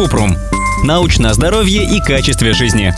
Купрум. Научное здоровье и качестве жизни.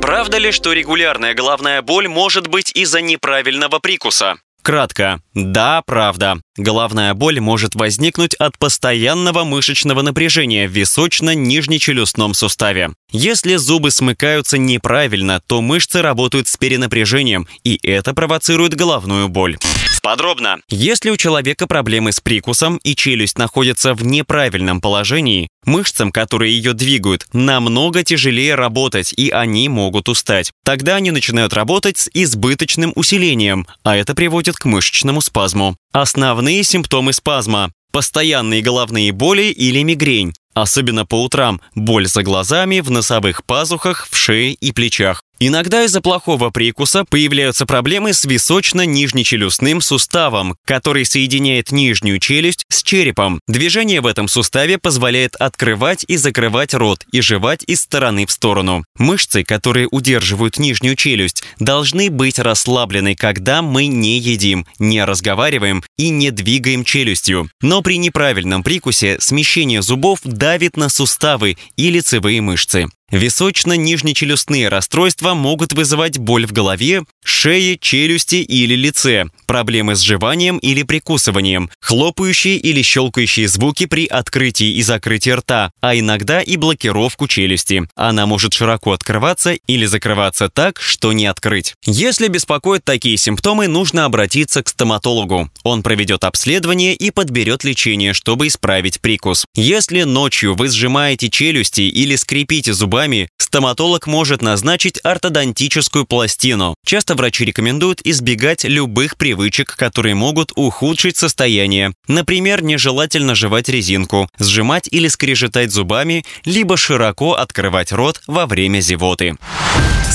Правда ли, что регулярная головная боль может быть из-за неправильного прикуса? Кратко. Да, правда. Головная боль может возникнуть от постоянного мышечного напряжения в височно-нижнечелюстном суставе. Если зубы смыкаются неправильно, то мышцы работают с перенапряжением, и это провоцирует головную боль. Подробно. Если у человека проблемы с прикусом и челюсть находится в неправильном положении, мышцам, которые ее двигают, намного тяжелее работать, и они могут устать. Тогда они начинают работать с избыточным усилением, а это приводит к мышечному спазму. Основные симптомы спазма – постоянные головные боли или мигрень, особенно по утрам, боль за глазами, в носовых пазухах, в шее и плечах. Иногда из-за плохого прикуса появляются проблемы с височно-нижнечелюстным суставом, который соединяет нижнюю челюсть с черепом. Движение в этом суставе позволяет открывать и закрывать рот и жевать из стороны в сторону. Мышцы, которые удерживают нижнюю челюсть, должны быть расслаблены, когда мы не едим, не разговариваем и не двигаем челюстью. Но при неправильном прикусе смещение зубов давит на суставы и лицевые мышцы. Височно-нижнечелюстные расстройства могут вызывать боль в голове, шее, челюсти или лице, проблемы с жеванием или прикусыванием, хлопающие или щелкающие звуки при открытии и закрытии рта, а иногда и блокировку челюсти. Она может широко открываться или закрываться так, что не открыть. Если беспокоят такие симптомы, нужно обратиться к стоматологу. Он проведет обследование и подберет лечение, чтобы исправить прикус. Если ночью вы сжимаете челюсти или скрипите зубами, зубами, стоматолог может назначить ортодонтическую пластину. Часто врачи рекомендуют избегать любых привычек, которые могут ухудшить состояние. Например, нежелательно жевать резинку, сжимать или скрежетать зубами, либо широко открывать рот во время зевоты.